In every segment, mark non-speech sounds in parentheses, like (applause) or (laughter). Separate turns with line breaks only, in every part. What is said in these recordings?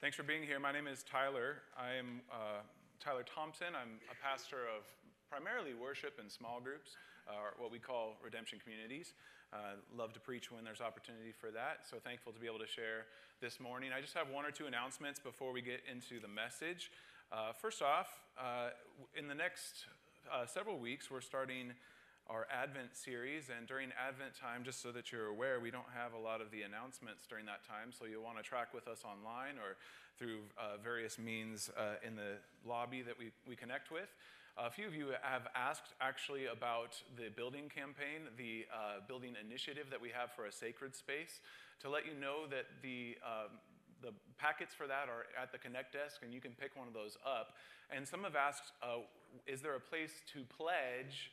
Thanks for being here. My name is Tyler. I am uh, Tyler Thompson. I'm a pastor of primarily worship and small groups, uh, or what we call redemption communities. Uh, love to preach when there's opportunity for that. So thankful to be able to share this morning. I just have one or two announcements before we get into the message. Uh, first off, uh, in the next uh, several weeks, we're starting our Advent series. And during Advent time, just so that you're aware, we don't have a lot of the announcements during that time. So you'll want to track with us online or through uh, various means uh, in the lobby that we, we connect with. A few of you have asked actually about the building campaign, the uh, building initiative that we have for a sacred space, to let you know that the um, the packets for that are at the Connect desk, and you can pick one of those up. And some have asked, uh, is there a place to pledge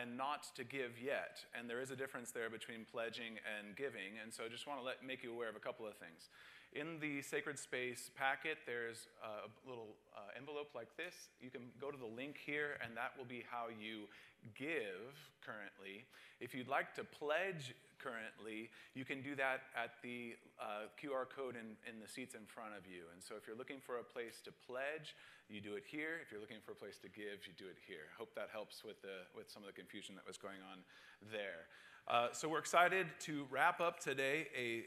and not to give yet. And there is a difference there between pledging and giving. And so I just want to let, make you aware of a couple of things. In the Sacred Space packet, there's a little uh, envelope like this. You can go to the link here, and that will be how you give currently. If you'd like to pledge currently, you can do that at the uh, QR code in, in the seats in front of you. And so if you're looking for a place to pledge, you do it here. If you're looking for a place to give, you do it here. Hope that helps with, the, with some of the confusion that was going on there. Uh, so we're excited to wrap up today a,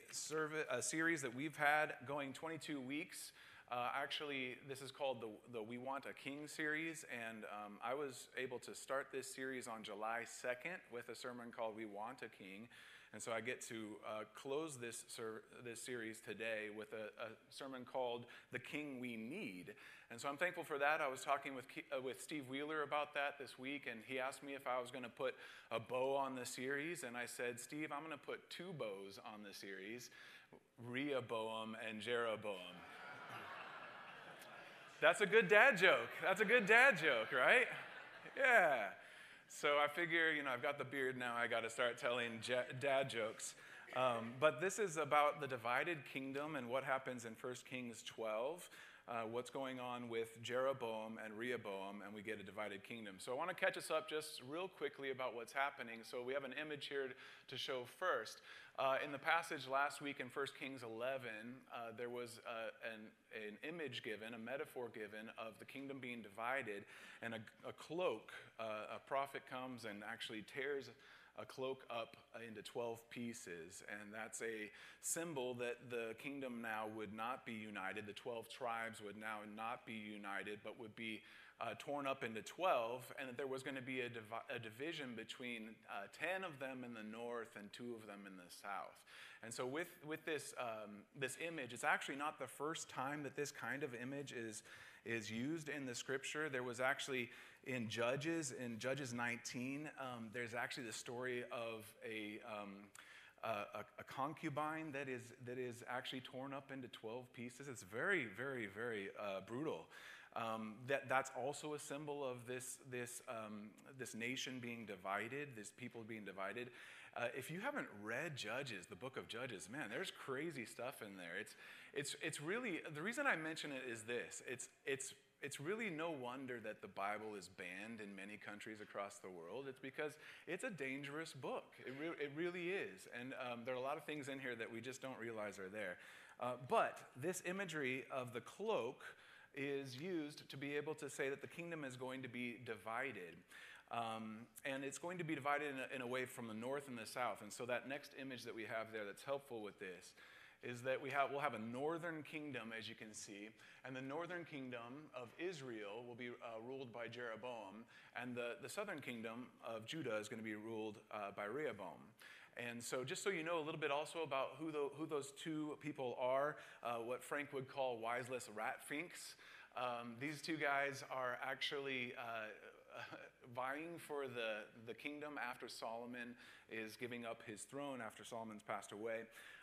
a series that we've had going 22 weeks. Uh, actually, this is called the, the We Want a King series, and um, I was able to start this series on July 2nd with a sermon called We Want a King. And so I get to uh, close this, ser- this series today with a, a, sermon called The King We Need. And so I'm thankful for that. I was talking with, uh, with Steve Wheeler about that this week, and he asked me if I was going to put a bow on the series. And I said, Steve, I'm going to put two bows on the series Rehoboam and Jeroboam. (laughs) That's a good dad joke. That's a good dad joke, right? Yeah. So I figure, you know, I've got the beard now, I got to start telling dad jokes. Um, but this is about the divided kingdom and what happens in 1 Kings 12. Uh, what's going on with Jeroboam and Rehoboam, and we get a divided kingdom. So I want to catch us up just real quickly about what's happening. So we have an image here to show first. Uh, in the passage last week in 1 Kings 11, uh, there was uh, an, an, image given, a metaphor given of the kingdom being divided, and a, a cloak, uh, a prophet comes and actually tears a cloak up into 12 pieces. And that's a symbol that the kingdom now would not be united. The 12 tribes would now not be united, but would be uh, torn up into 12, and that there was going to be a, divi- a division between uh, 10 of them in the north and two of them in the south. And so, with, with this, um, this image, it's actually not the first time that this kind of image is, is used in the scripture. There was actually in Judges, in Judges 19, um, there's actually the story of a, um, a, a, concubine that is, that is actually torn up into 12 pieces. It's very, very, very uh, brutal. Um, that, that's also a symbol of this, this, um, this nation being divided, this people being divided. Uh, if you haven't read Judges, the book of Judges, man, there's crazy stuff in there. It's, it's, it's really, the reason I mention it is this it's, it's it's really no wonder that the Bible is banned in many countries across the world. It's because it's a dangerous book. It, re- it really is. And um, there are a lot of things in here that we just don't realize are there. Uh, but this imagery of the cloak is used to be able to say that the kingdom is going to be divided. Um, and it's going to be divided in a, in a way from the north and the south. And so that next image that we have there that's helpful with this is that we have, we'll have a northern kingdom, as you can see, and the northern kingdom of Israel will be uh, ruled by Jeroboam, and the, the southern kingdom of Judah is going to be ruled uh, by Rehoboam. And so, just so you know a little bit also about who, the, who those two people are, uh, what Frank would call wiseless ratfinks. Um, these two guys are actually uh, (laughs) vying for the, the kingdom after Solomon is giving up his throne, after Solomon's passed away.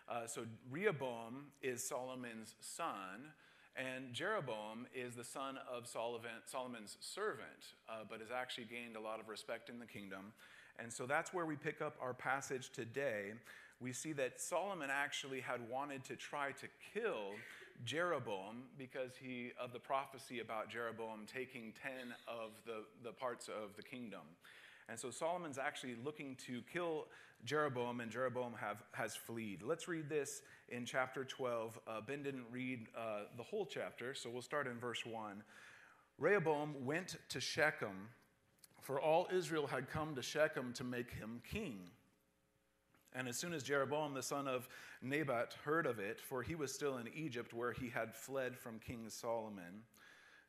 Uh, so Rehoboam is Solomon's son, and Jeroboam is the son of Solomon's servant, uh, but has actually gained a lot of respect in the kingdom. And so that's where we pick up our passage today. We see that Solomon actually had wanted to try to kill Jeroboam because he of the prophecy about Jeroboam taking 10 of the, the parts of the kingdom. And so Solomon's actually looking to kill Jeroboam, and Jeroboam have, has fled. Let's read this in chapter 12. Uh, ben didn't read uh, the whole chapter, so we'll start in verse 1. Rehoboam went to Shechem, for all Israel had come to Shechem to make him king. And as soon as Jeroboam the son of Nebat heard of it, for he was still in Egypt where he had fled from King Solomon,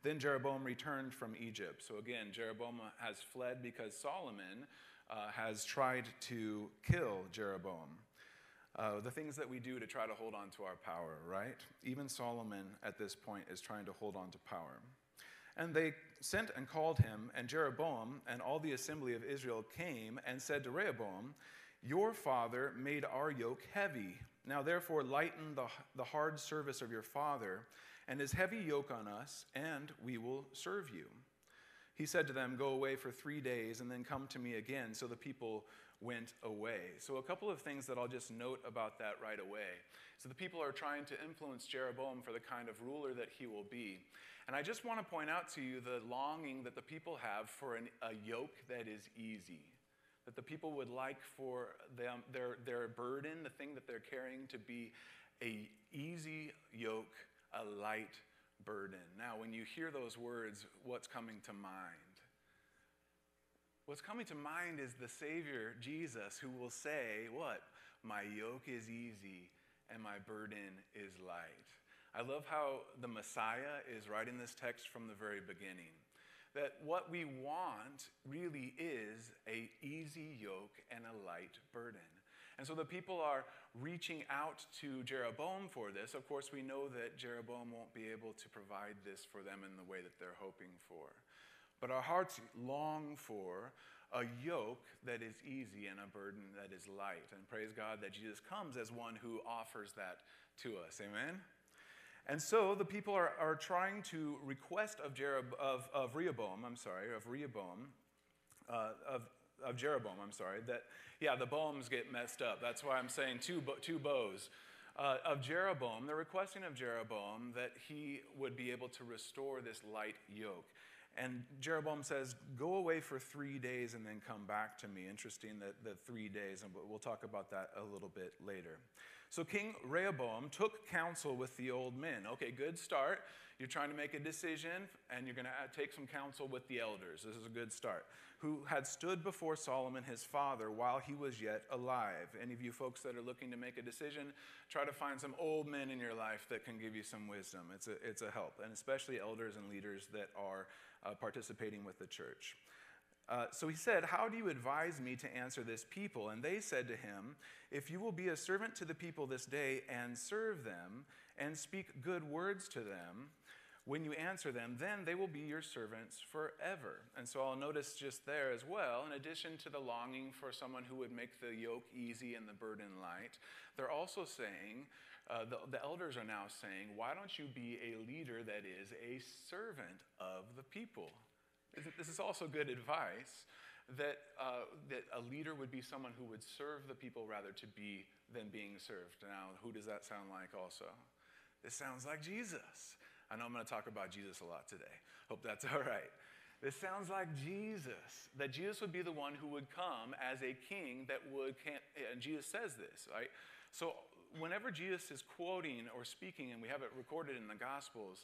then Jeroboam returned from Egypt. So again, Jeroboam has fled because Solomon uh, has tried to kill Jeroboam. Uh, the things that we do to try to hold on to our power, right? Even Solomon at this point is trying to hold on to power. And they sent and called him, and Jeroboam and all the assembly of Israel came and said to Rehoboam, Your father made our yoke heavy. Now therefore lighten the, the hard service of your father and his heavy yoke on us, and we will serve you. He said to them, Go away for three days and then come to me again. So the people went away. So, a couple of things that I'll just note about that right away. So, the people are trying to influence Jeroboam for the kind of ruler that he will be. And I just want to point out to you the longing that the people have for an, a yoke that is easy. That the people would like for them, their, their burden, the thing that they're carrying, to be a easy yoke, a light burden. Now, when you hear those words, what's coming to mind? What's coming to mind is the Savior, Jesus, who will say, What? My yoke is easy and my burden is light. I love how the Messiah is writing this text from the very beginning. That what we want really is a easy yoke and a light burden. And so the people are reaching out to Jeroboam for this. Of course, we know that Jeroboam won't be able to provide this for them in the way that they're hoping for. But our hearts long for a yoke that is easy and a burden that is light. And praise God that Jesus comes as one who offers that to us. Amen? And so the people are, are trying to request of, Jerob, of, of Rehoboam, I'm sorry, of Rehoboam, uh, of, of Jeroboam, I'm sorry, that, yeah, the bows get messed up. That's why I'm saying two, two bows. Uh, of Jeroboam, they're requesting of Jeroboam that he would be able to restore this light yoke. And Jeroboam says, Go away for three days and then come back to me. Interesting that the three days, and we'll talk about that a little bit later. So King Rehoboam took counsel with the old men. Okay, good start. You're trying to make a decision, and you're going to take some counsel with the elders. This is a good start. Who had stood before Solomon his father while he was yet alive. Any of you folks that are looking to make a decision, try to find some old men in your life that can give you some wisdom. It's a, it's a help, and especially elders and leaders that are uh, participating with the church. Uh, so he said, How do you advise me to answer this people? And they said to him, If you will be a servant to the people this day and serve them and speak good words to them, when you answer them, then they will be your servants forever. And so I'll notice just there as well, in addition to the longing for someone who would make the yoke easy and the burden light, they're also saying, uh, the, the elders are now saying, why don't you be a leader that is a servant of the people? This is also good advice that, uh, that a leader would be someone who would serve the people rather to be than being served. Now, who does that sound like also? This sounds like Jesus. I know I'm going to talk about Jesus a lot today. Hope that's (laughs) all right. This sounds like Jesus, that Jesus would be the one who would come as a king that would, and Jesus says this, right? So, whenever Jesus is quoting or speaking, and we have it recorded in the Gospels,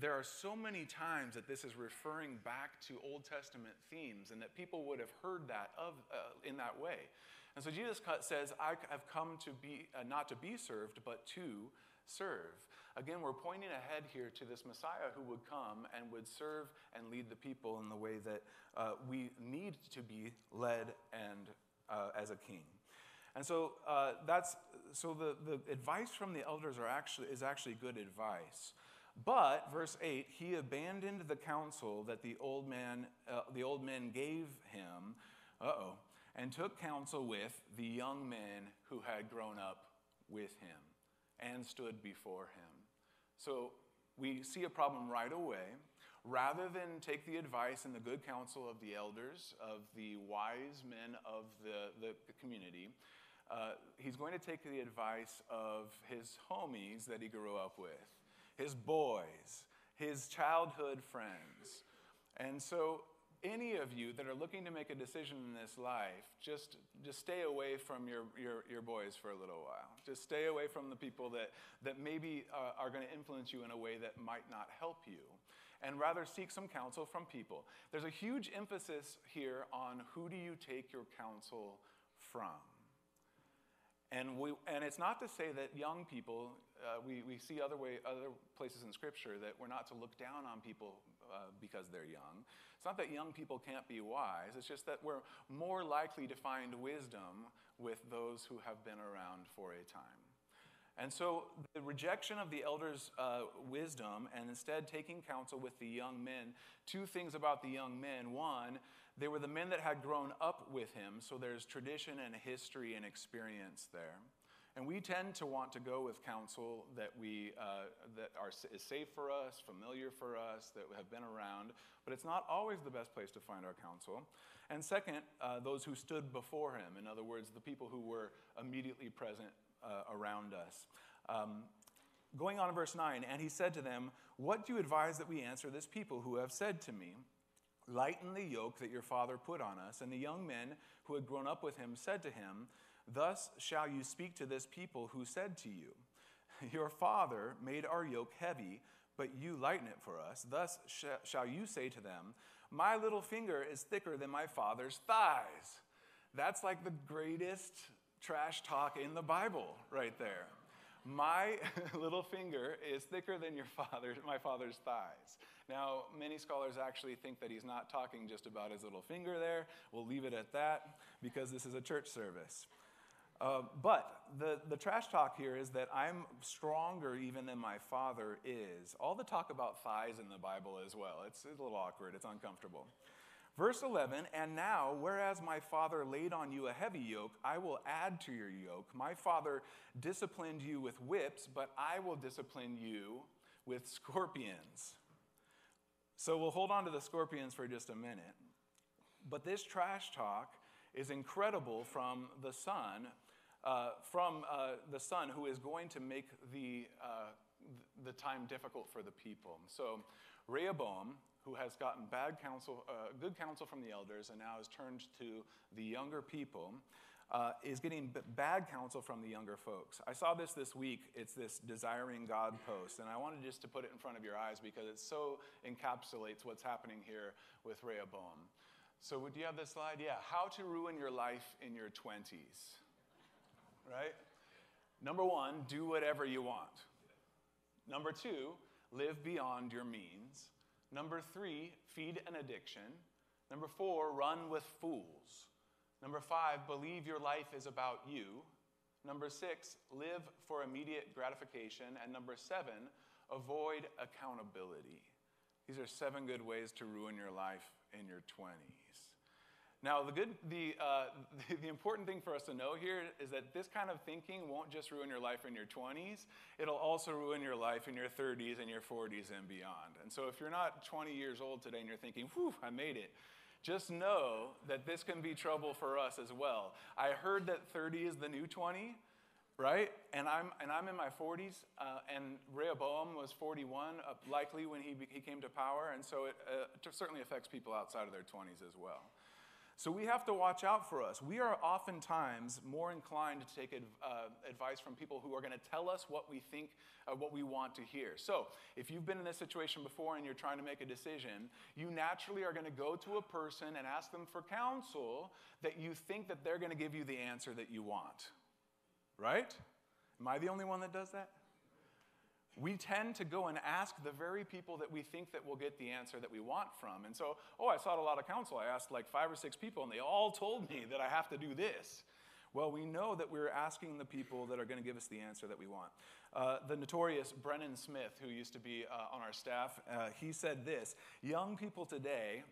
there are so many times that this is referring back to Old Testament themes and that people would have heard that of, uh, in that way. And so Jesus says, I have come to be, uh, not to be served, but to serve. Again, we're pointing ahead here to this Messiah who would come and would serve and lead the people in the way that uh, we need to be led and uh, as a king. And so uh, that's so the, the advice from the elders are actually is actually good advice. But verse 8, he abandoned the counsel that the old man uh, the old men gave him, uh-oh, and took counsel with the young men who had grown up with him and stood before him. So we see a problem right away. Rather than take the advice and the good counsel of the elders, of the wise men of the, the, community, uh, he's going to take the advice of his homies that he grew up with, his boys, his childhood friends. And so any of you that are looking to make a decision in this life, just, just stay away from your, your, your boys for a little while. Just stay away from the people that, that maybe uh, are going to influence you in a way that might not help you. And rather seek some counsel from people. There's a huge emphasis here on who do you take your counsel from. And, we, and it's not to say that young people, uh, we, we see other, way, other places in Scripture that we're not to look down on people uh, because they're young. It's not that young people can't be wise, it's just that we're more likely to find wisdom with those who have been around for a time. And so the rejection of the elders' uh, wisdom and instead taking counsel with the young men, two things about the young men. One, they were the men that had grown up with him, so there's tradition and history and experience there. And we tend to want to go with counsel that, we, uh, that are, is safe for us, familiar for us, that have been around, but it's not always the best place to find our counsel. And second, uh, those who stood before him, in other words, the people who were immediately present uh, around us. Um, going on in verse 9, and he said to them, What do you advise that we answer this people who have said to me, Lighten the yoke that your father put on us? And the young men who had grown up with him said to him, Thus shall you speak to this people who said to you, Your father made our yoke heavy, but you lighten it for us. Thus sh- shall you say to them, My little finger is thicker than my father's thighs. That's like the greatest trash talk in the Bible right there. My (laughs) little finger is thicker than your father's, my father's thighs. Now, many scholars actually think that he's not talking just about his little finger there. We'll leave it at that because this is a church service. Uh, but the, the trash talk here is that I'm stronger even than my father is. All the talk about thighs in the Bible as well. It's, it's a little awkward, it's uncomfortable. Verse 11, and now, whereas my father laid on you a heavy yoke, I will add to your yoke. My father disciplined you with whips, but I will discipline you with scorpions. So we'll hold on to the scorpions for just a minute. But this trash talk is incredible from the son, uh, from uh, the son who is going to make the, uh, the time difficult for the people. So Rehoboam, who has gotten bad counsel, uh, good counsel from the elders, and now has turned to the younger people, uh, is getting b- bad counsel from the younger folks. I saw this this week. It's this desiring God post, and I wanted just to put it in front of your eyes because it so encapsulates what's happening here with Rehoboam. So, do you have this slide? Yeah. How to ruin your life in your 20s. Right? Number one, do whatever you want. Number two, live beyond your means. Number three, feed an addiction. Number four, run with fools. Number five, believe your life is about you. Number six, live for immediate gratification. And number seven, avoid accountability. These are seven good ways to ruin your life in your 20s. Now, the, good, the, uh, the, (laughs) the, important thing for us to know here is that this kind of thinking won't just ruin your life in your 20s, it'll also ruin your life in your 30s and your 40s and beyond. And so, if you're not 20 years old today and you're thinking, whew, I made it, just know that this can be trouble for us as well. I heard that 30 is the new 20, right? And I'm, and I'm in my 40s, uh, and Rehoboam was 41, uh, likely when he, he came to power, and so it uh, certainly affects people outside of their 20s as well. So we have to watch out for us. We are oftentimes more inclined to take uh, advice from people who are going to tell us what we think, uh, what we want to hear. So if you've been in this situation before and you're trying to make a decision, you naturally are going to go to a person and ask them for counsel that you think that they're going to give you the answer that you want. Right? Am I the only one that does that? We tend to go and ask the very people that we think that we'll get the answer that we want from. And so, oh, I sought a lot of counsel. I asked like five or six people, and they all told me that I have to do this. Well, we know that we're asking the people that are going to give us the answer that we want. Uh, the notorious Brennan Smith, who used to be uh, on our staff, uh, he said this Young people today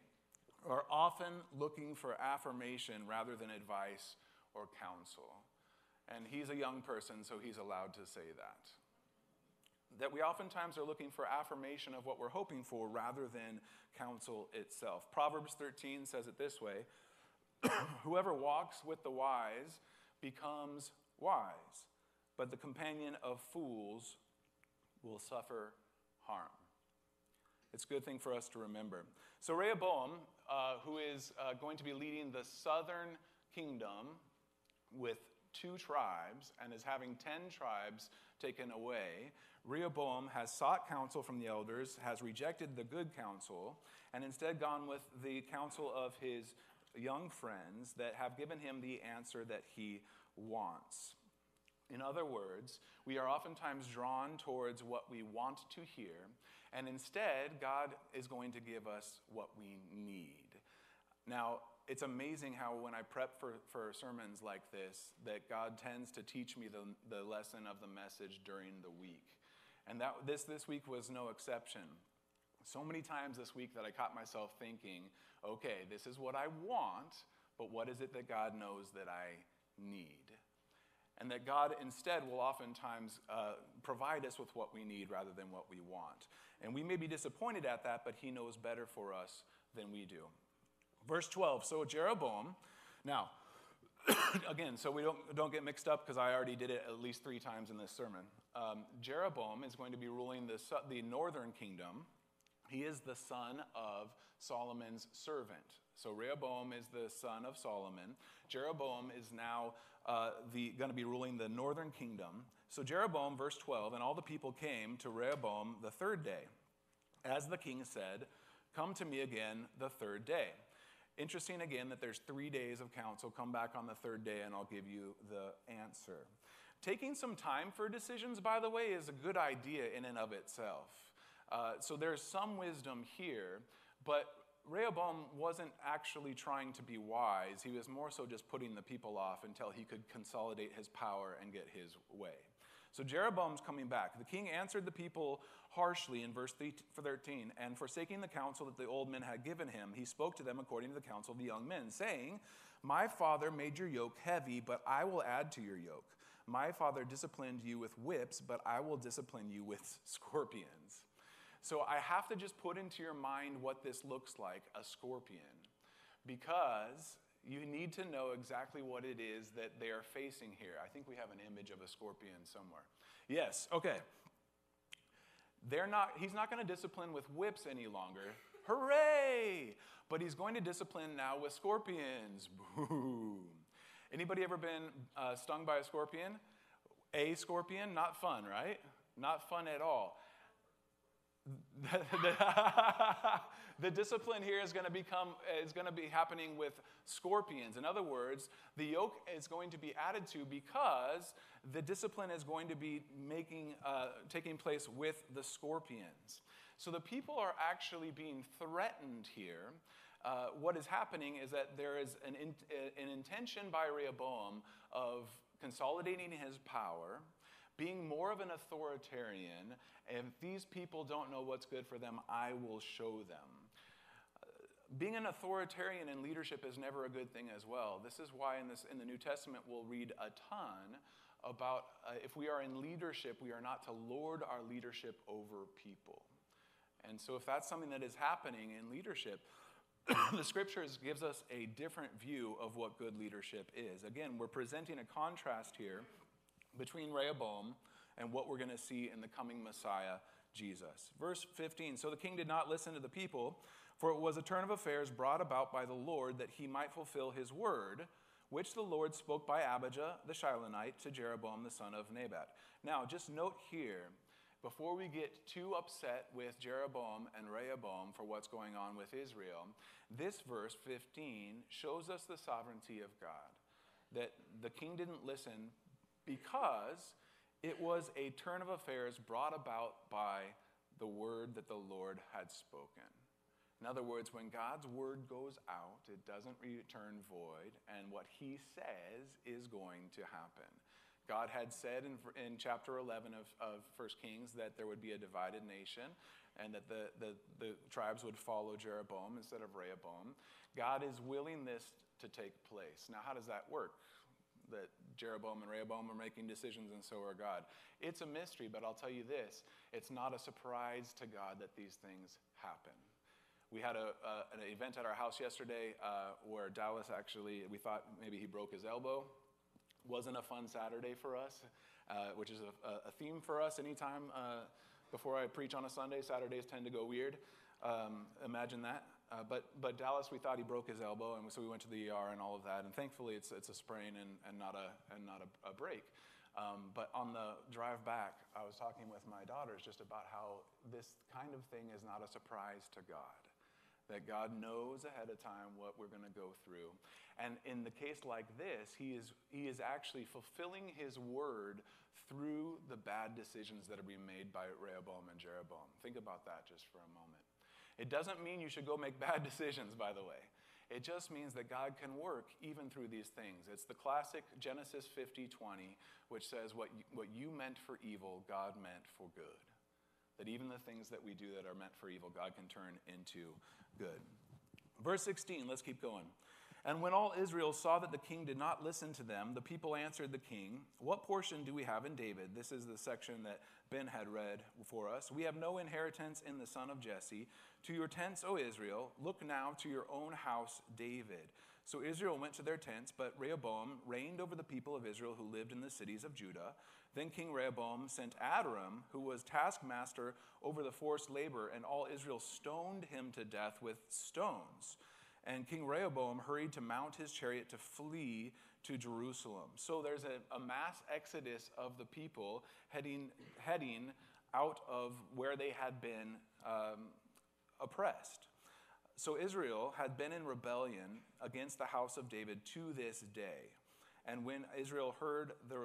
are often looking for affirmation rather than advice or counsel. And he's a young person, so he's allowed to say that that we oftentimes are looking for affirmation of what we're hoping for rather than counsel itself. Proverbs 13 says it this way (coughs) Whoever walks with the wise becomes wise, but the companion of fools will suffer harm. it's a good thing for us to remember. So, Rehoboam, uh, who is uh, going to be leading the southern kingdom with two tribes and is having 10 tribes taken away, Rehoboam has sought counsel from the elders, has rejected the good counsel, and instead gone with the counsel of his young friends that have given him the answer that he wants. In other words, we are oftentimes drawn towards what we want to hear, and instead, God is going to give us what we need. Now, it's amazing how when I prep for, for sermons like this, that God tends to teach me the, the lesson of the message during the week. And that, this, this week was no exception. So many times this week that I caught myself thinking, okay, this is what I want, but what is it that God knows that I need? and that God instead will oftentimes uh, provide us with what we need rather than what we want. And we may be disappointed at that, but He knows better for us than we do. Verse 12 So Jeroboam, now, (coughs) again, so we don't, don't get mixed up because I already did it at least three times in this sermon. Um, Jeroboam is going to be ruling the, the northern kingdom. He is the son of Solomon's servant. So Rehoboam is the son of Solomon. Jeroboam is now uh, going to be ruling the northern kingdom. So Jeroboam, verse 12, and all the people came to Rehoboam the third day. As the king said, Come to me again the third day. Interesting again that there's three days of counsel. Come back on the third day and I'll give you the answer. Taking some time for decisions, by the way, is a good idea in and of itself. Uh, so there's some wisdom here, but Rehoboam wasn't actually trying to be wise. He was more so just putting the people off until he could consolidate his power and get his way. So Jeroboam's coming back. The king answered the people harshly in verse 13, and forsaking the counsel that the old men had given him, he spoke to them according to the counsel of the young men, saying, My father made your yoke heavy, but I will add to your yoke. My father disciplined you with whips, but I will discipline you with (laughs) scorpions. So I have to just put into your mind what this looks like a scorpion, because you need to know exactly what it is that they are facing here. I think we have an image of a scorpion somewhere. Yes, okay. They're not, he's not going to discipline with whips any longer. Hooray! But he's going to discipline now with scorpions. Boom. Anybody ever been uh, stung by a scorpion? A scorpion? Not fun, right? Not fun at all. (laughs) the, discipline here is going to become is going to be happening with scorpions. In other words the yoke is going to be added to because the discipline is going to be making uh, taking place with the scorpions. So the people are actually being threatened here. Uh, what is happening is that there is an, in, an intention by rehoboam of consolidating his power being more of an authoritarian. If these people don't know what's good for them, I will show them. Uh, being an authoritarian in leadership is never a good thing as well. This is why in, this, in the New Testament we'll read a ton about uh, if we are in leadership, we are not to lord our leadership over people. And so, if that's something that is happening in leadership, (coughs) the scriptures gives us a different view of what good leadership is. Again, we're presenting a contrast here between Rehoboam and what we're going to see in the coming Messiah, Jesus. Verse 15 So the king did not listen to the people, for it was a turn of affairs brought about by the Lord that he might fulfill his word, which the Lord spoke by Ahijah the Shilonite to Jeroboam the son of Nebat. Now, just note here, before we get too upset with Jeroboam and Rehoboam for what's going on with Israel, this verse 15 shows us the sovereignty of God. That the king didn't listen because it was a turn of affairs brought about by the word that the Lord had spoken. In other words, when God's word goes out, it doesn't return void, and what he says is going to happen. God had said in, in chapter 11 of, of 1 Kings that there would be a divided nation and that the, the, the tribes would follow Jeroboam instead of Rehoboam. God is willing this to take place. Now, how does that work? that Jeroboam and Rehoboam are making decisions, and so are God. It's a mystery, but I'll tell you this it's not a surprise to God that these things happen. We had a, an event at our house yesterday uh, where Dallas actually, we thought maybe he broke his elbow. Wasn't a fun Saturday for us, uh, which is a, a, theme for us anytime uh, before I preach on a Sunday. Saturdays tend to go weird. Um, imagine that. Uh, but, but Dallas, we thought he broke his elbow, and so we went to the ER and all of that. And thankfully, it's, it's a sprain and, and not, a, and not a, a break. Um, but on the drive back, I was talking with my daughters just about how this kind of thing is not a surprise to God. That God knows ahead of time what we're going to go through. And in the case like this, he is, he is actually fulfilling his word through the bad decisions that are being made by Rehoboam and Jeroboam. Think about that just for a moment. It doesn't mean you should go make bad (laughs) decisions, by the way. It just means that God can work even through these things. It's the classic Genesis 50 20, which says, what you, what you meant for evil, God meant for good. That even the things that we do that are meant for evil, God can turn into good. Verse 16, let's keep going. And when all Israel saw that the king did not listen to them, the people answered the king, What portion do we have in David? This is the section that Ben had read for us. We have no inheritance in the son of Jesse. To your tents, O Israel, look now to your own house, David. So Israel went to their tents, but Rehoboam reigned over the people of Israel who lived in the cities of Judah. Then King Rehoboam sent Adoram, who was taskmaster over the forced labor, and all Israel stoned him to death with stones. And King Rehoboam hurried to mount his chariot to flee to Jerusalem. So there's a, a mass exodus of the people heading, heading out of where they had been um, oppressed. So Israel had been in rebellion against the house of David to this day. And when Israel heard the,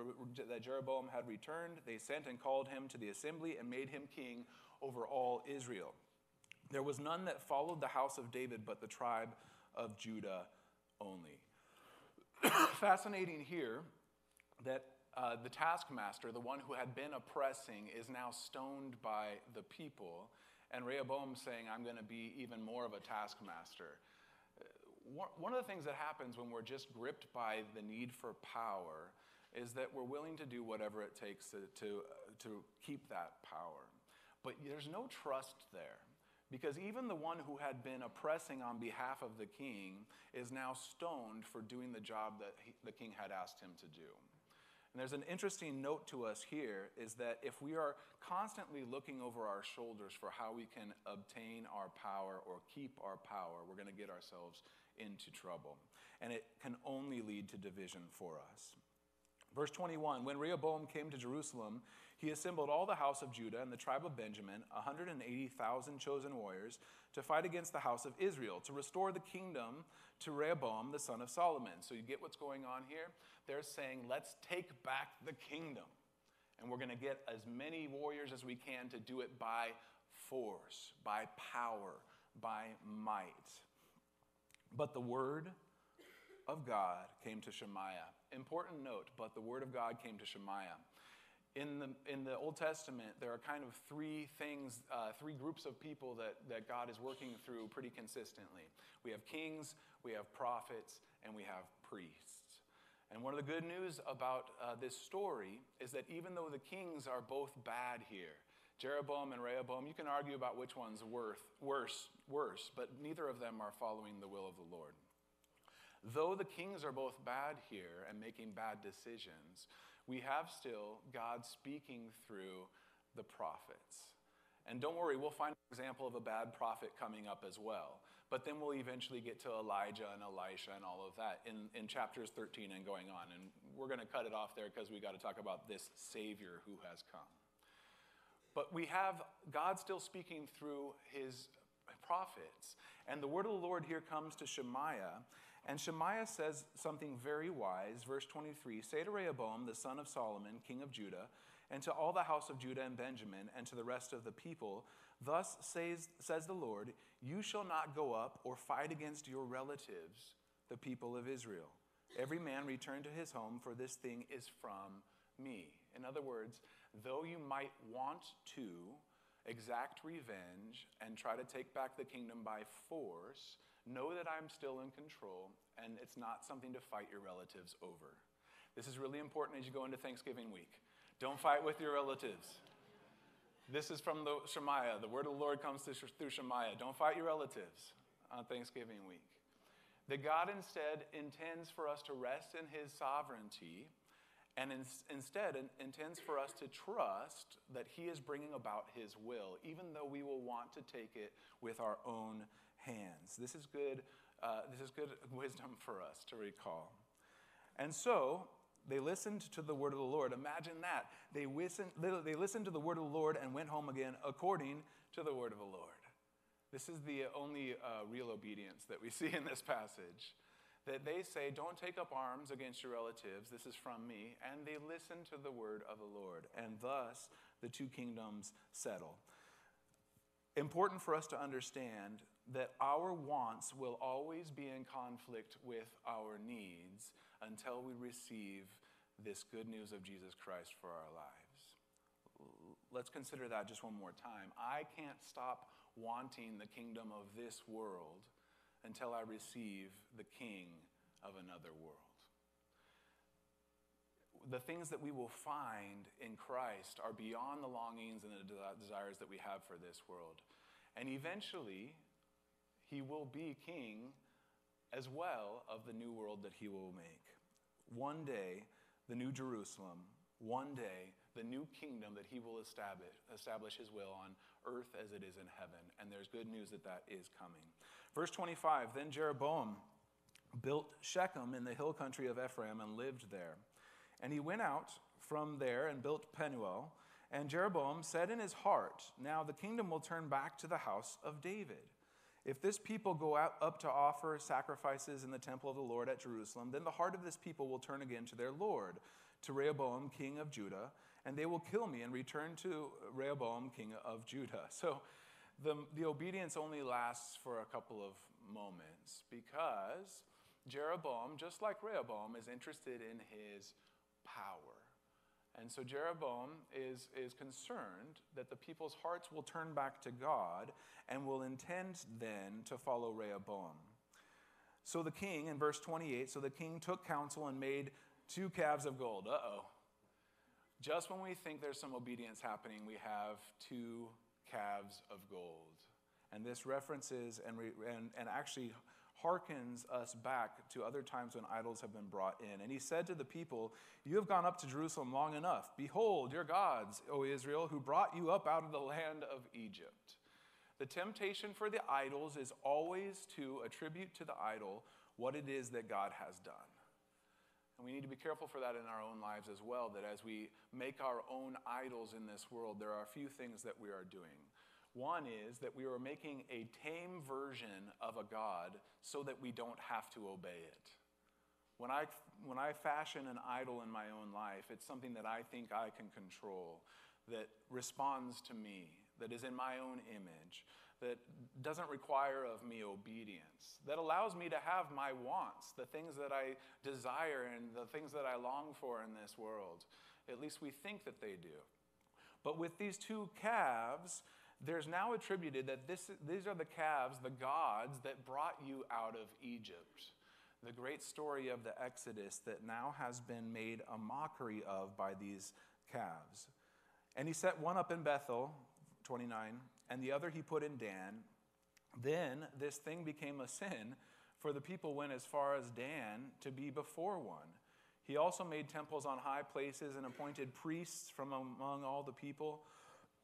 that Jeroboam had returned, they sent and called him to the assembly and made him king over all Israel. There was none that followed the house of David but the tribe of Judah only. (coughs) Fascinating here that uh, the taskmaster, the one who had been oppressing, is now stoned by the people. And Rehoboam saying, I'm going to be even more of a taskmaster. Uh, one of the things that happens when we're just gripped by the need for power is that we're willing to do whatever it takes to, to, to keep that power. But there's no trust there. Because even the one who had been oppressing on behalf of the king is now stoned for doing the job that he, the king had asked him to do. And there's an interesting note to us here is that if we are constantly looking over our shoulders for how we can obtain our power or keep our power, we're going to get ourselves into trouble. And it can only lead to division for us. Verse 21 When Rehoboam came to Jerusalem, he assembled all the house of Judah and the tribe of Benjamin, 180,000 chosen warriors, to fight against the house of Israel, to restore the kingdom to Rehoboam, the son of Solomon. So you get what's going on here? They're saying, let's take back the kingdom. And we're going to get as many warriors as we can to do it by force, by power, by might. But the word of God came to Shemaiah. Important note, but the word of God came to Shemaiah in the, in the Old Testament, there are kind of three things, uh, three groups of people that, that God is working through pretty consistently. We have kings, we have prophets, and we have priests. And one of the good news about uh, this story is that even though the kings are both bad here, Jeroboam and Rehoboam, you can argue about which one's worth, worse, worse, but neither of them are following the will of the Lord. Though the kings are both bad here and making bad decisions, we have still God speaking through the prophets. And don't worry, we'll find an example of a bad prophet coming up as well. But then we'll eventually get to Elijah and Elisha and all of that in, in chapters 13 and going on. And we're going to cut it off there because we got to talk about this Savior who has come. But we have God still speaking through his prophets. And the word of the Lord here comes to Shemaiah. And Shemaiah says something very wise. Verse 23 Say to Rehoboam, the son of Solomon, king of Judah, and to all the house of Judah and Benjamin, and to the rest of the people, Thus says, says the Lord, You shall not go up or fight against your relatives, the people of Israel. Every man return to his home, for this thing is from me. In other words, though you might want to exact revenge and try to take back the kingdom by force, Know that I'm still in control, and it's not something to fight your relatives over. This is really important as you go into Thanksgiving week. Don't fight with your relatives. This is from the Shemaiah. The word of the Lord comes through Shemaiah. Don't fight your relatives on Thanksgiving week. That God instead intends for us to rest in his sovereignty and in, instead in, intends for us to trust that He is bringing about His will, even though we will want to take it with our own hands. This is good, uh, this is good (laughs) wisdom for us to recall. And so, they listened to the word of the Lord. Imagine that. They listened, they listened to the word of the Lord and went home again according to the word of the Lord. This is the only uh, real obedience that we (laughs) see in this passage that they say, Don't take up arms against your relatives, this is from me, and they listen to the word of the Lord, and thus the two kingdoms settle. Important for us to understand that our wants will always be in conflict with our needs until we receive this good news of Jesus Christ for our lives. Let's consider that just one more time. I can't stop wanting the kingdom of this world until I receive the king of another world. The things that we will find in Christ are beyond the longings and the desires that we have for this world. And eventually, he will be king as well of the new world that he will make. One day, the new Jerusalem, one day, the new kingdom that he will establish, establish his will on earth as it is in heaven. And there's good news that that is coming. Verse 25 Then Jeroboam built Shechem in the hill country of Ephraim and lived there. And he went out from there and built Penuel. And Jeroboam said in his heart, Now the kingdom will turn back to the house of David. If this people go out, up to offer sacrifices in the temple of the Lord at Jerusalem, then the heart of this people will turn again to their Lord, to Rehoboam, king of Judah, and they will kill me and return to Rehoboam, king of Judah. (laughs) So the, the obedience only lasts for a couple of moments because Jeroboam, just like Rehoboam, is interested in his power. And so Jeroboam is, is concerned that the people's hearts will turn back to God and will intend then to follow Rehoboam. So the king, in verse 28, so the king took counsel and made two calves of gold. Uh oh. Just when we think there's some obedience happening, we have two calves of gold. And this references and, re, and, and actually harkens us back to other times when idols have been brought in. And he said to the people, You have gone up to Jerusalem long enough. Behold, your gods, O Israel, who brought you up out of the land of Egypt. The temptation for the idols is always to attribute to the idol what it is that God has done. And we need to be careful for that in our own lives as well, that as we make our own idols in this world, there are a few things that we are doing. One is that we are making a tame version of a God so that we don't have to obey it. When I, when I fashion an idol in my own life, it's something that I think I can control, that responds to me, that is in my own image, that doesn't require of me obedience, that allows me to have my wants, the things that I desire and the things that I long for in this world. At least we think that they do. But with these two calves, there's now attributed that this, these are the calves, the gods that brought you out of Egypt. The great story of the Exodus that now has been made a mockery of by these calves. And he set one up in Bethel, 29, and the other he put in Dan. Then this thing became a sin, for the people went as far as Dan to be before one. He also made temples on high places and appointed priests from among all the people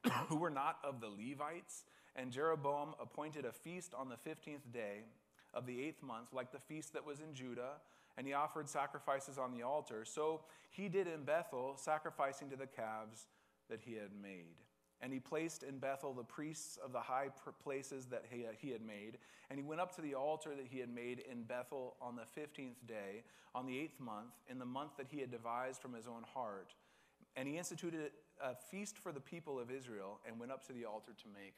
(coughs) who were not of the Levites. And Jeroboam appointed a feast on the 15th day of the eighth month, like the feast that was in Judah, and he offered sacrifices on the altar. So he did in Bethel, sacrificing to the calves that he had made. And he placed in Bethel the priests of the high places that he he had made. And he went up to the altar that he had made in Bethel on the 15th day, on the eighth month, in the month that he had devised from his own heart. And he instituted a feast for the people of Israel and went up to the altar to make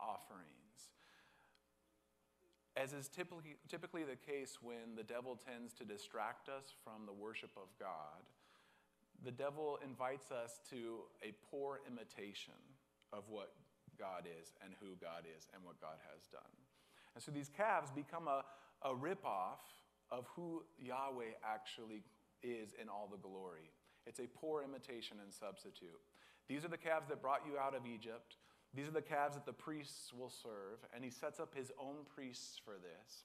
offerings. As is typically, typically the case when the devil tends to distract us from the worship of God, the devil invites us to a poor imitation of what God is and who God is and what God has done. And so these calves become a, a ripoff of who Yahweh actually is in all the glory. It's a poor imitation and substitute. These are the calves that brought you out of Egypt. These are the calves that the priests will serve. And he sets up his own priests for this.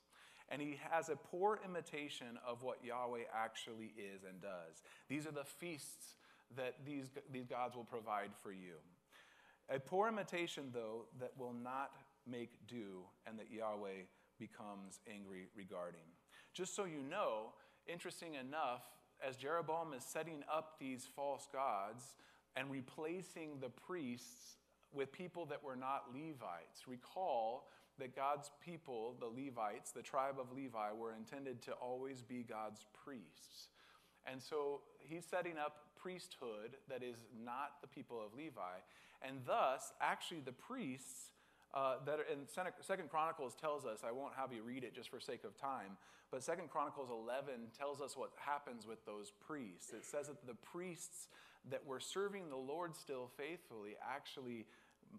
and he has a poor imitation of what Yahweh actually is and does. These are the feasts that these, these gods will provide for you. A poor imitation, though, that will not make do and that Yahweh becomes angry regarding. Just so you know, interesting enough, as Jeroboam is setting up these false gods and replacing the priests with people that were not Levites, recall that God's people, the Levites, the tribe of Levi, were intended to always be God's priests. And so he's setting up priesthood that is not the people of Levi. And thus, actually, the priests uh, that are in Second Chronicles tells us, I won't have you read it just for sake of time, but Second Chronicles 11 tells us what happens with those priests. It says that the priests that were serving the Lord still faithfully actually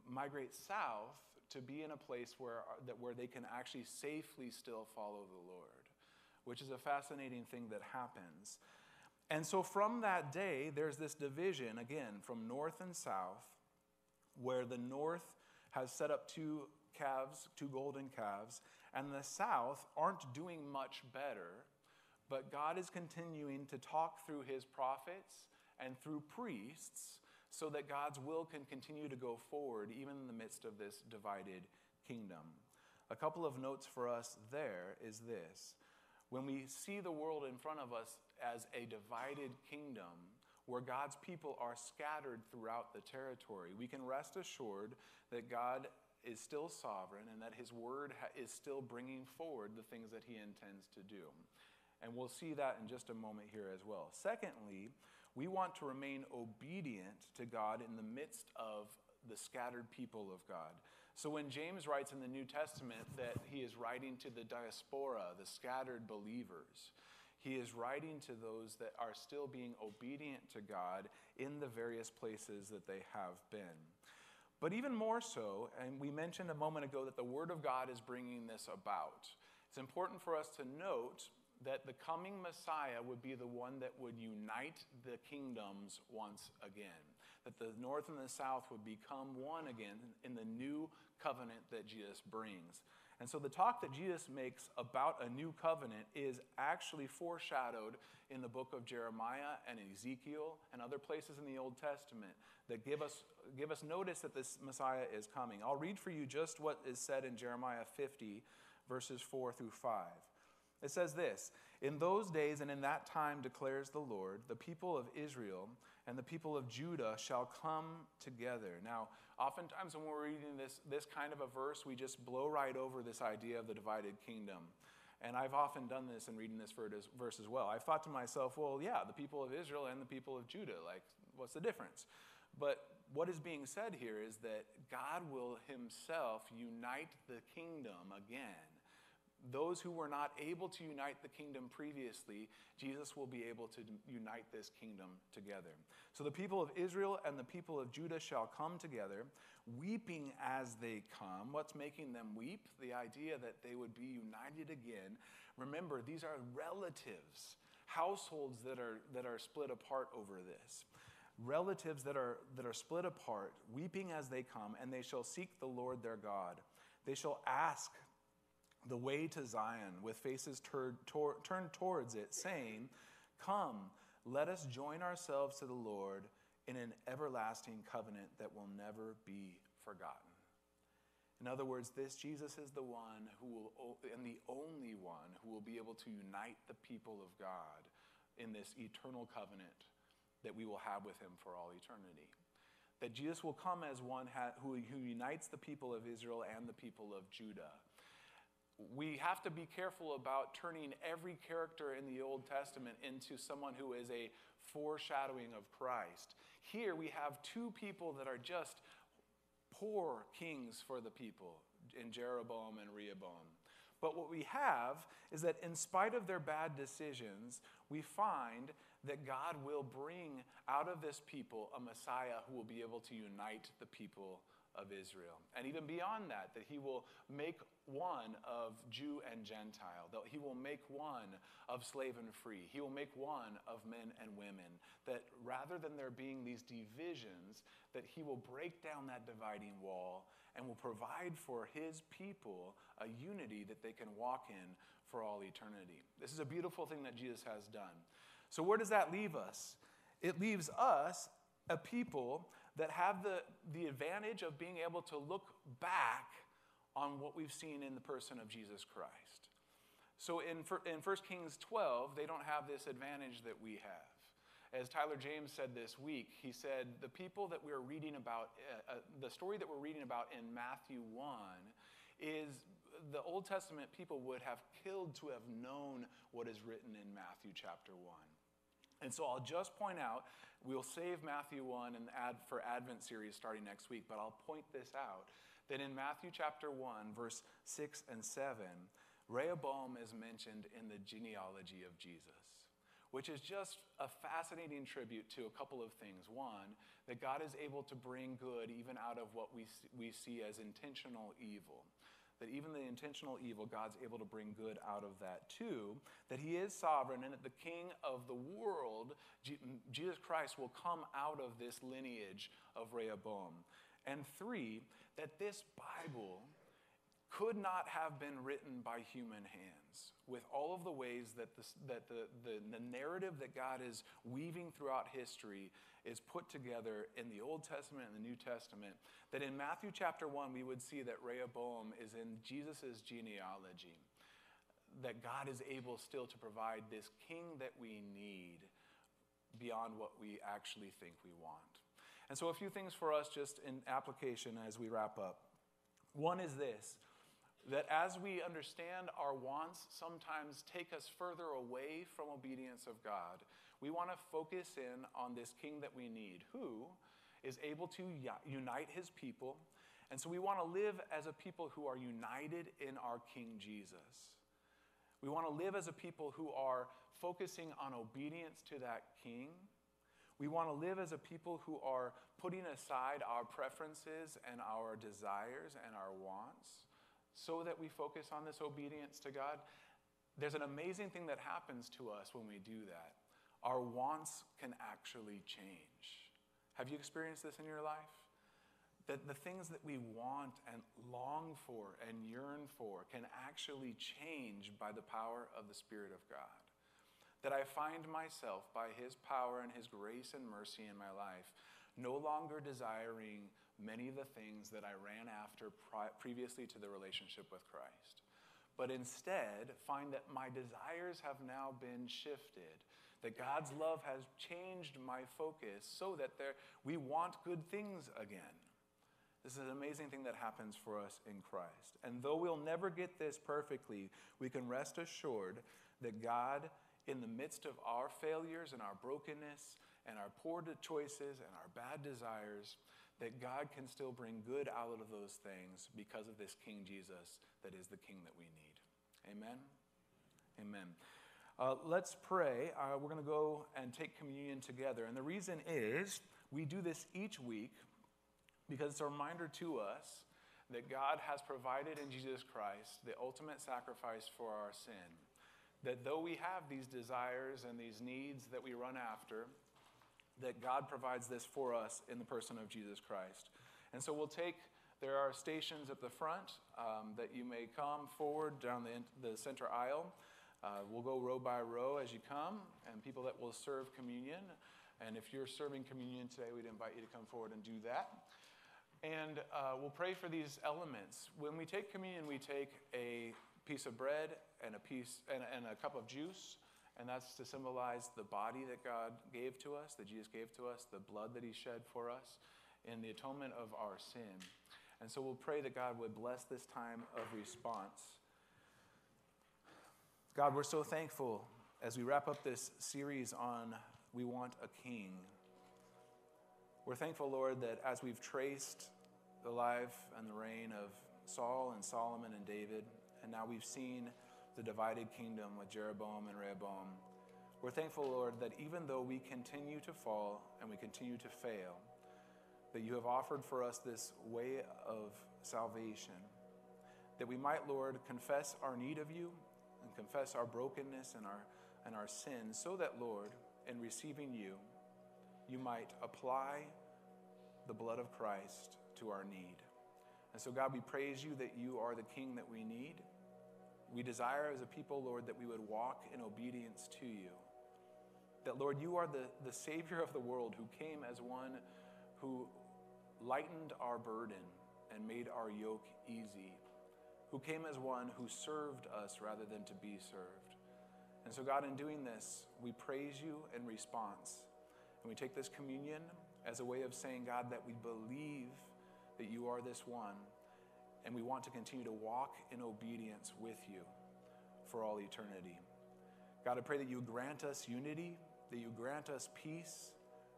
migrate south to be in a place where, that, where they can actually safely still follow the Lord, which is a fascinating thing that happens. And so from that day, there's this division, again, from north and south, where the north has set up two calves, two golden calves, and the south aren't doing much better, but God is continuing to talk through his prophets and through priests so that God's will can continue to go forward even in the midst of this divided kingdom. A couple of notes for us there is this. When we see the world in front of us as a divided kingdom, where God's people are scattered throughout the territory, we can rest assured that God is still sovereign and that his word is still bringing forward the things that he intends to do. And we'll see that in just a moment here as well. Secondly, we want to remain obedient to God in the midst of the scattered people of God. So when James writes in the New Testament that he is writing to the diaspora, the scattered believers, he is writing to those that are still being obedient to God in the various places that they have been. But even more so, and we mentioned a moment ago that the Word of God is bringing this about. It's important for us to note that the coming Messiah would be the one that would unite the kingdoms once again. That the north and the south would become one again in the new covenant that Jesus brings. And so the talk that Jesus makes about a new covenant is actually foreshadowed in the book of Jeremiah and Ezekiel and other places in the Old Testament that give us, give us notice that this Messiah is coming. I'll read for you just what is said in Jeremiah 50, verses 4 through 5. It says this In those days and in that time, declares the Lord, the people of Israel and the people of Judah shall come together. Now, oftentimes when we're reading this, this kind of a verse, we just blow right over this idea of the divided kingdom. And I've often done this in reading this verse as well. I've thought to myself, well, yeah, the people of Israel and the people of Judah, like, what's the difference? But what is being said here is that God will himself unite the kingdom again those who were not able to unite the kingdom previously, Jesus will be able to unite this kingdom together. So the people of Israel and the people of Judah shall come together, weeping as they come. What's making them weep? The idea that they would be united again. Remember, these are relatives, households that are, that are split apart over this. Relatives that are, that are split apart, weeping as they come, and they shall seek the Lord their God. They shall ask the way to Zion with faces turned towards it, saying, Come, let us join ourselves to the Lord in an everlasting covenant that will never be forgotten. In other words, this Jesus is the one who will, and the only one who will be able to unite the people of God in this eternal covenant that we will have with him for all eternity. That Jesus will come as one who, who unites the people of Israel and the people of Judah we have to be careful about turning every character in the Old Testament into someone who is a foreshadowing of Christ. Here we have two people that are just poor kings for the people in Jeroboam and Rehoboam. But what we have is that in spite of their bad decisions, we find that God will bring out of this people a Messiah who will be able to unite the people of Israel. And even beyond that, that he will make one of Jew and Gentile, that he will make one of slave and free, he will make one of men and women, that rather than there being these divisions, that he will break down that dividing wall and will provide for his people a unity that they can walk in for all eternity. This is a beautiful thing that Jesus has done. So, where does that leave us? It leaves us a people that have the, the advantage of being able to look back on what we've seen in the person of Jesus Christ. So in, in 1 Kings 12, they don't have this advantage that we have. As Tyler James said this week, he said, The people that we're reading about, uh, uh, the story that we're reading about in Matthew 1 is the Old Testament people would have killed to have known what is written in Matthew chapter 1. And so I'll just point out, we'll save Matthew 1 and add for Advent series starting next week, but I'll point this out that in Matthew chapter 1, verse 6 and 7, Rehoboam is mentioned in the genealogy of Jesus, which is just a fascinating tribute to a couple of things. One, that God is able to bring good even out of what we, we see as intentional evil. That even the intentional evil, God's able to bring good out of that. too. that He is sovereign and that the King of the world, Jesus Christ, will come out of this lineage of Rehoboam. And three, that this Bible could not have been written by human hands with all of the ways that, the, that the, the, the, narrative that God is weaving throughout history is put together in the Old Testament and the New Testament. That in Matthew chapter 1, we would see that Rehoboam is in Jesus' genealogy. That God is able still to provide this king that we need beyond what we actually think we want. And so, a few things for us just in application as we wrap up. One is this that as we understand our wants sometimes take us further away from obedience of God, we want to focus in on this king that we need, who is able to unite his people. And so we want to live as a people who are united in our King Jesus. We want to live as a people who are focusing on obedience to that king we want to live as a people who are putting aside our preferences and our desires and our wants so that we focus on this obedience to God. There's an amazing thing that happens to us when we do that. Our wants can actually change. Have you experienced this in your life? That the things that we want and long for and yearn for can actually change by the power of the Spirit of God that I find myself, by His power and His grace and mercy in my life, no longer desiring many of the things that I ran after previously to the relationship with Christ, but instead find that my desires have now been shifted, that God's love has changed my focus so that there, we want good things again. This is an amazing thing that happens for us in Christ. And though we'll never get this perfectly, we can rest assured that God in the midst of our failures and our brokenness and our poor choices and our bad desires, that God can still bring good out of those things because of this King Jesus that is the King that we need. Amen? Amen. Uh, let's pray. Uh, we're going to go and take communion together. And the reason is we do this each week because it's a reminder to us that God has provided in Jesus Christ the ultimate sacrifice for our sin that though we have these desires and these needs that we run after, that God provides this for us in the person of Jesus Christ. And so we'll take, there are stations at the front um, that you may come forward down the, the center aisle. Uh, we'll go row by row as you come, and people that will serve communion. And if you're serving communion today, we'd invite you to come forward and do that. And uh, we'll pray for these elements. When we take communion, we take a piece of bread and a piece and, and a cup of juice and that's to symbolize the body that God gave to us, that Jesus gave to us, the blood that He shed for us, in the atonement of our sin. And so we'll pray that God would bless this time of response. God, we're so thankful as we wrap up this series on We Want a King. We're thankful, Lord, that as we've traced the life and the reign of Saul and Solomon and David, and now we've seen the divided kingdom with Jeroboam and Rehoboam. We're thankful, Lord, that even though we continue to fall and we continue to fail, that you have offered for us this way of salvation, that we might, Lord, confess our need of you and confess our brokenness and our, and our sins, so that, Lord, in receiving you, you might apply the blood of Christ to our need. And so, God, we praise you that you are the King that we need
We desire as a people, Lord, that we would walk in obedience to you. That, Lord, you are the, the Savior of the world who came as one who lightened our burden and made our yoke easy, who came as one who served us rather than to be served. And so, God, in doing this, we praise you in response. And we take this communion as a way of saying, God, that we believe that you are this one, and we want to continue to walk in obedience with you for all eternity. God, I pray that you grant us unity, that you grant us peace,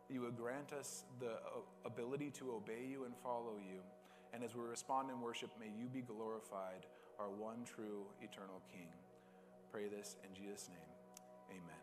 that you would grant us the uh, ability to obey you and follow you. And as we respond in worship, may you be glorified, our one true eternal King. Pray this in Jesus' name. Amen.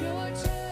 Georgia.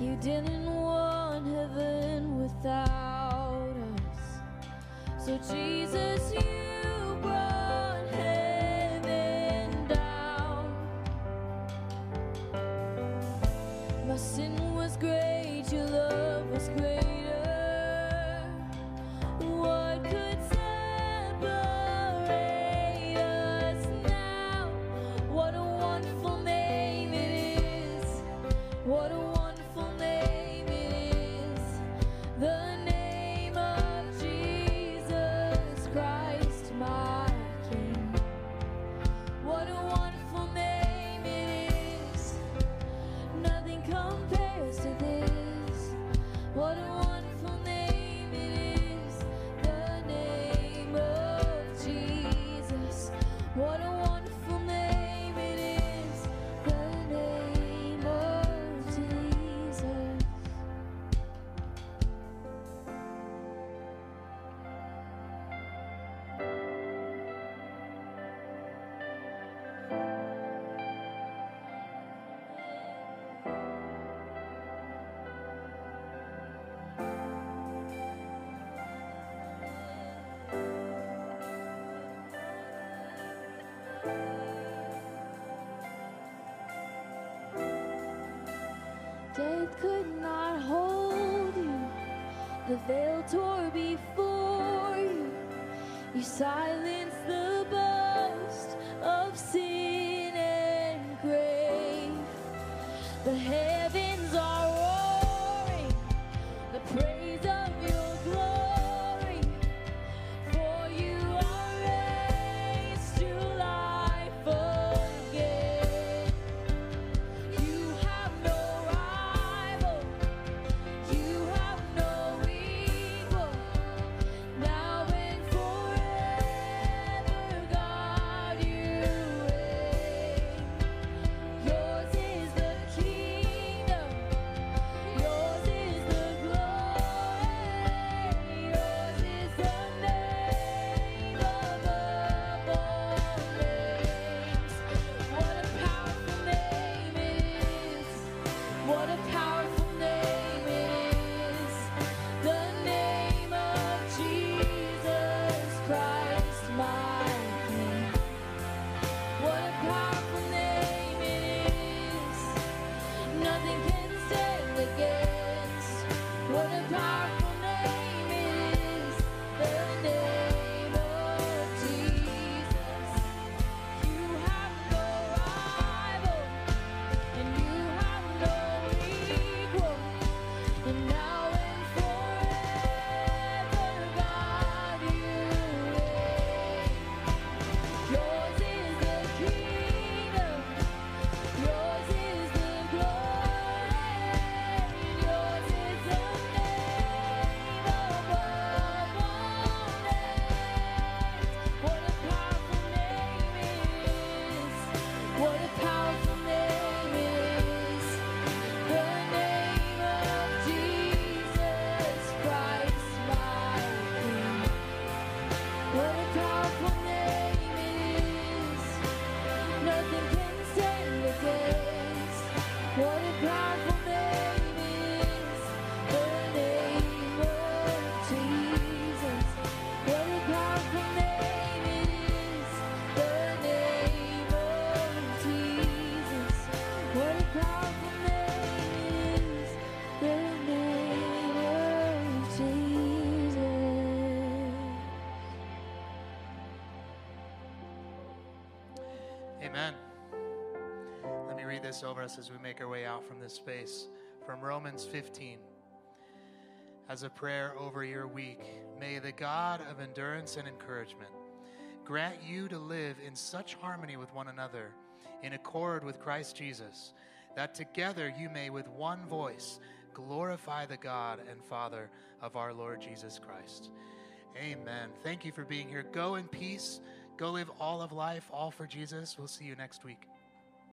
You didn't want heaven without us. So, Jesus, you. the veil tore before you. You silenced the
this over us as we make our way out from this space from Romans 15 as a prayer over your week. May the God of endurance and encouragement grant you to live in such harmony with one another, in accord with Christ Jesus, that together you may with one voice glorify the God and Father of our Lord Jesus Christ. Amen. Thank you for being here. Go in peace. Go live all of life, all for Jesus. We'll see you next week.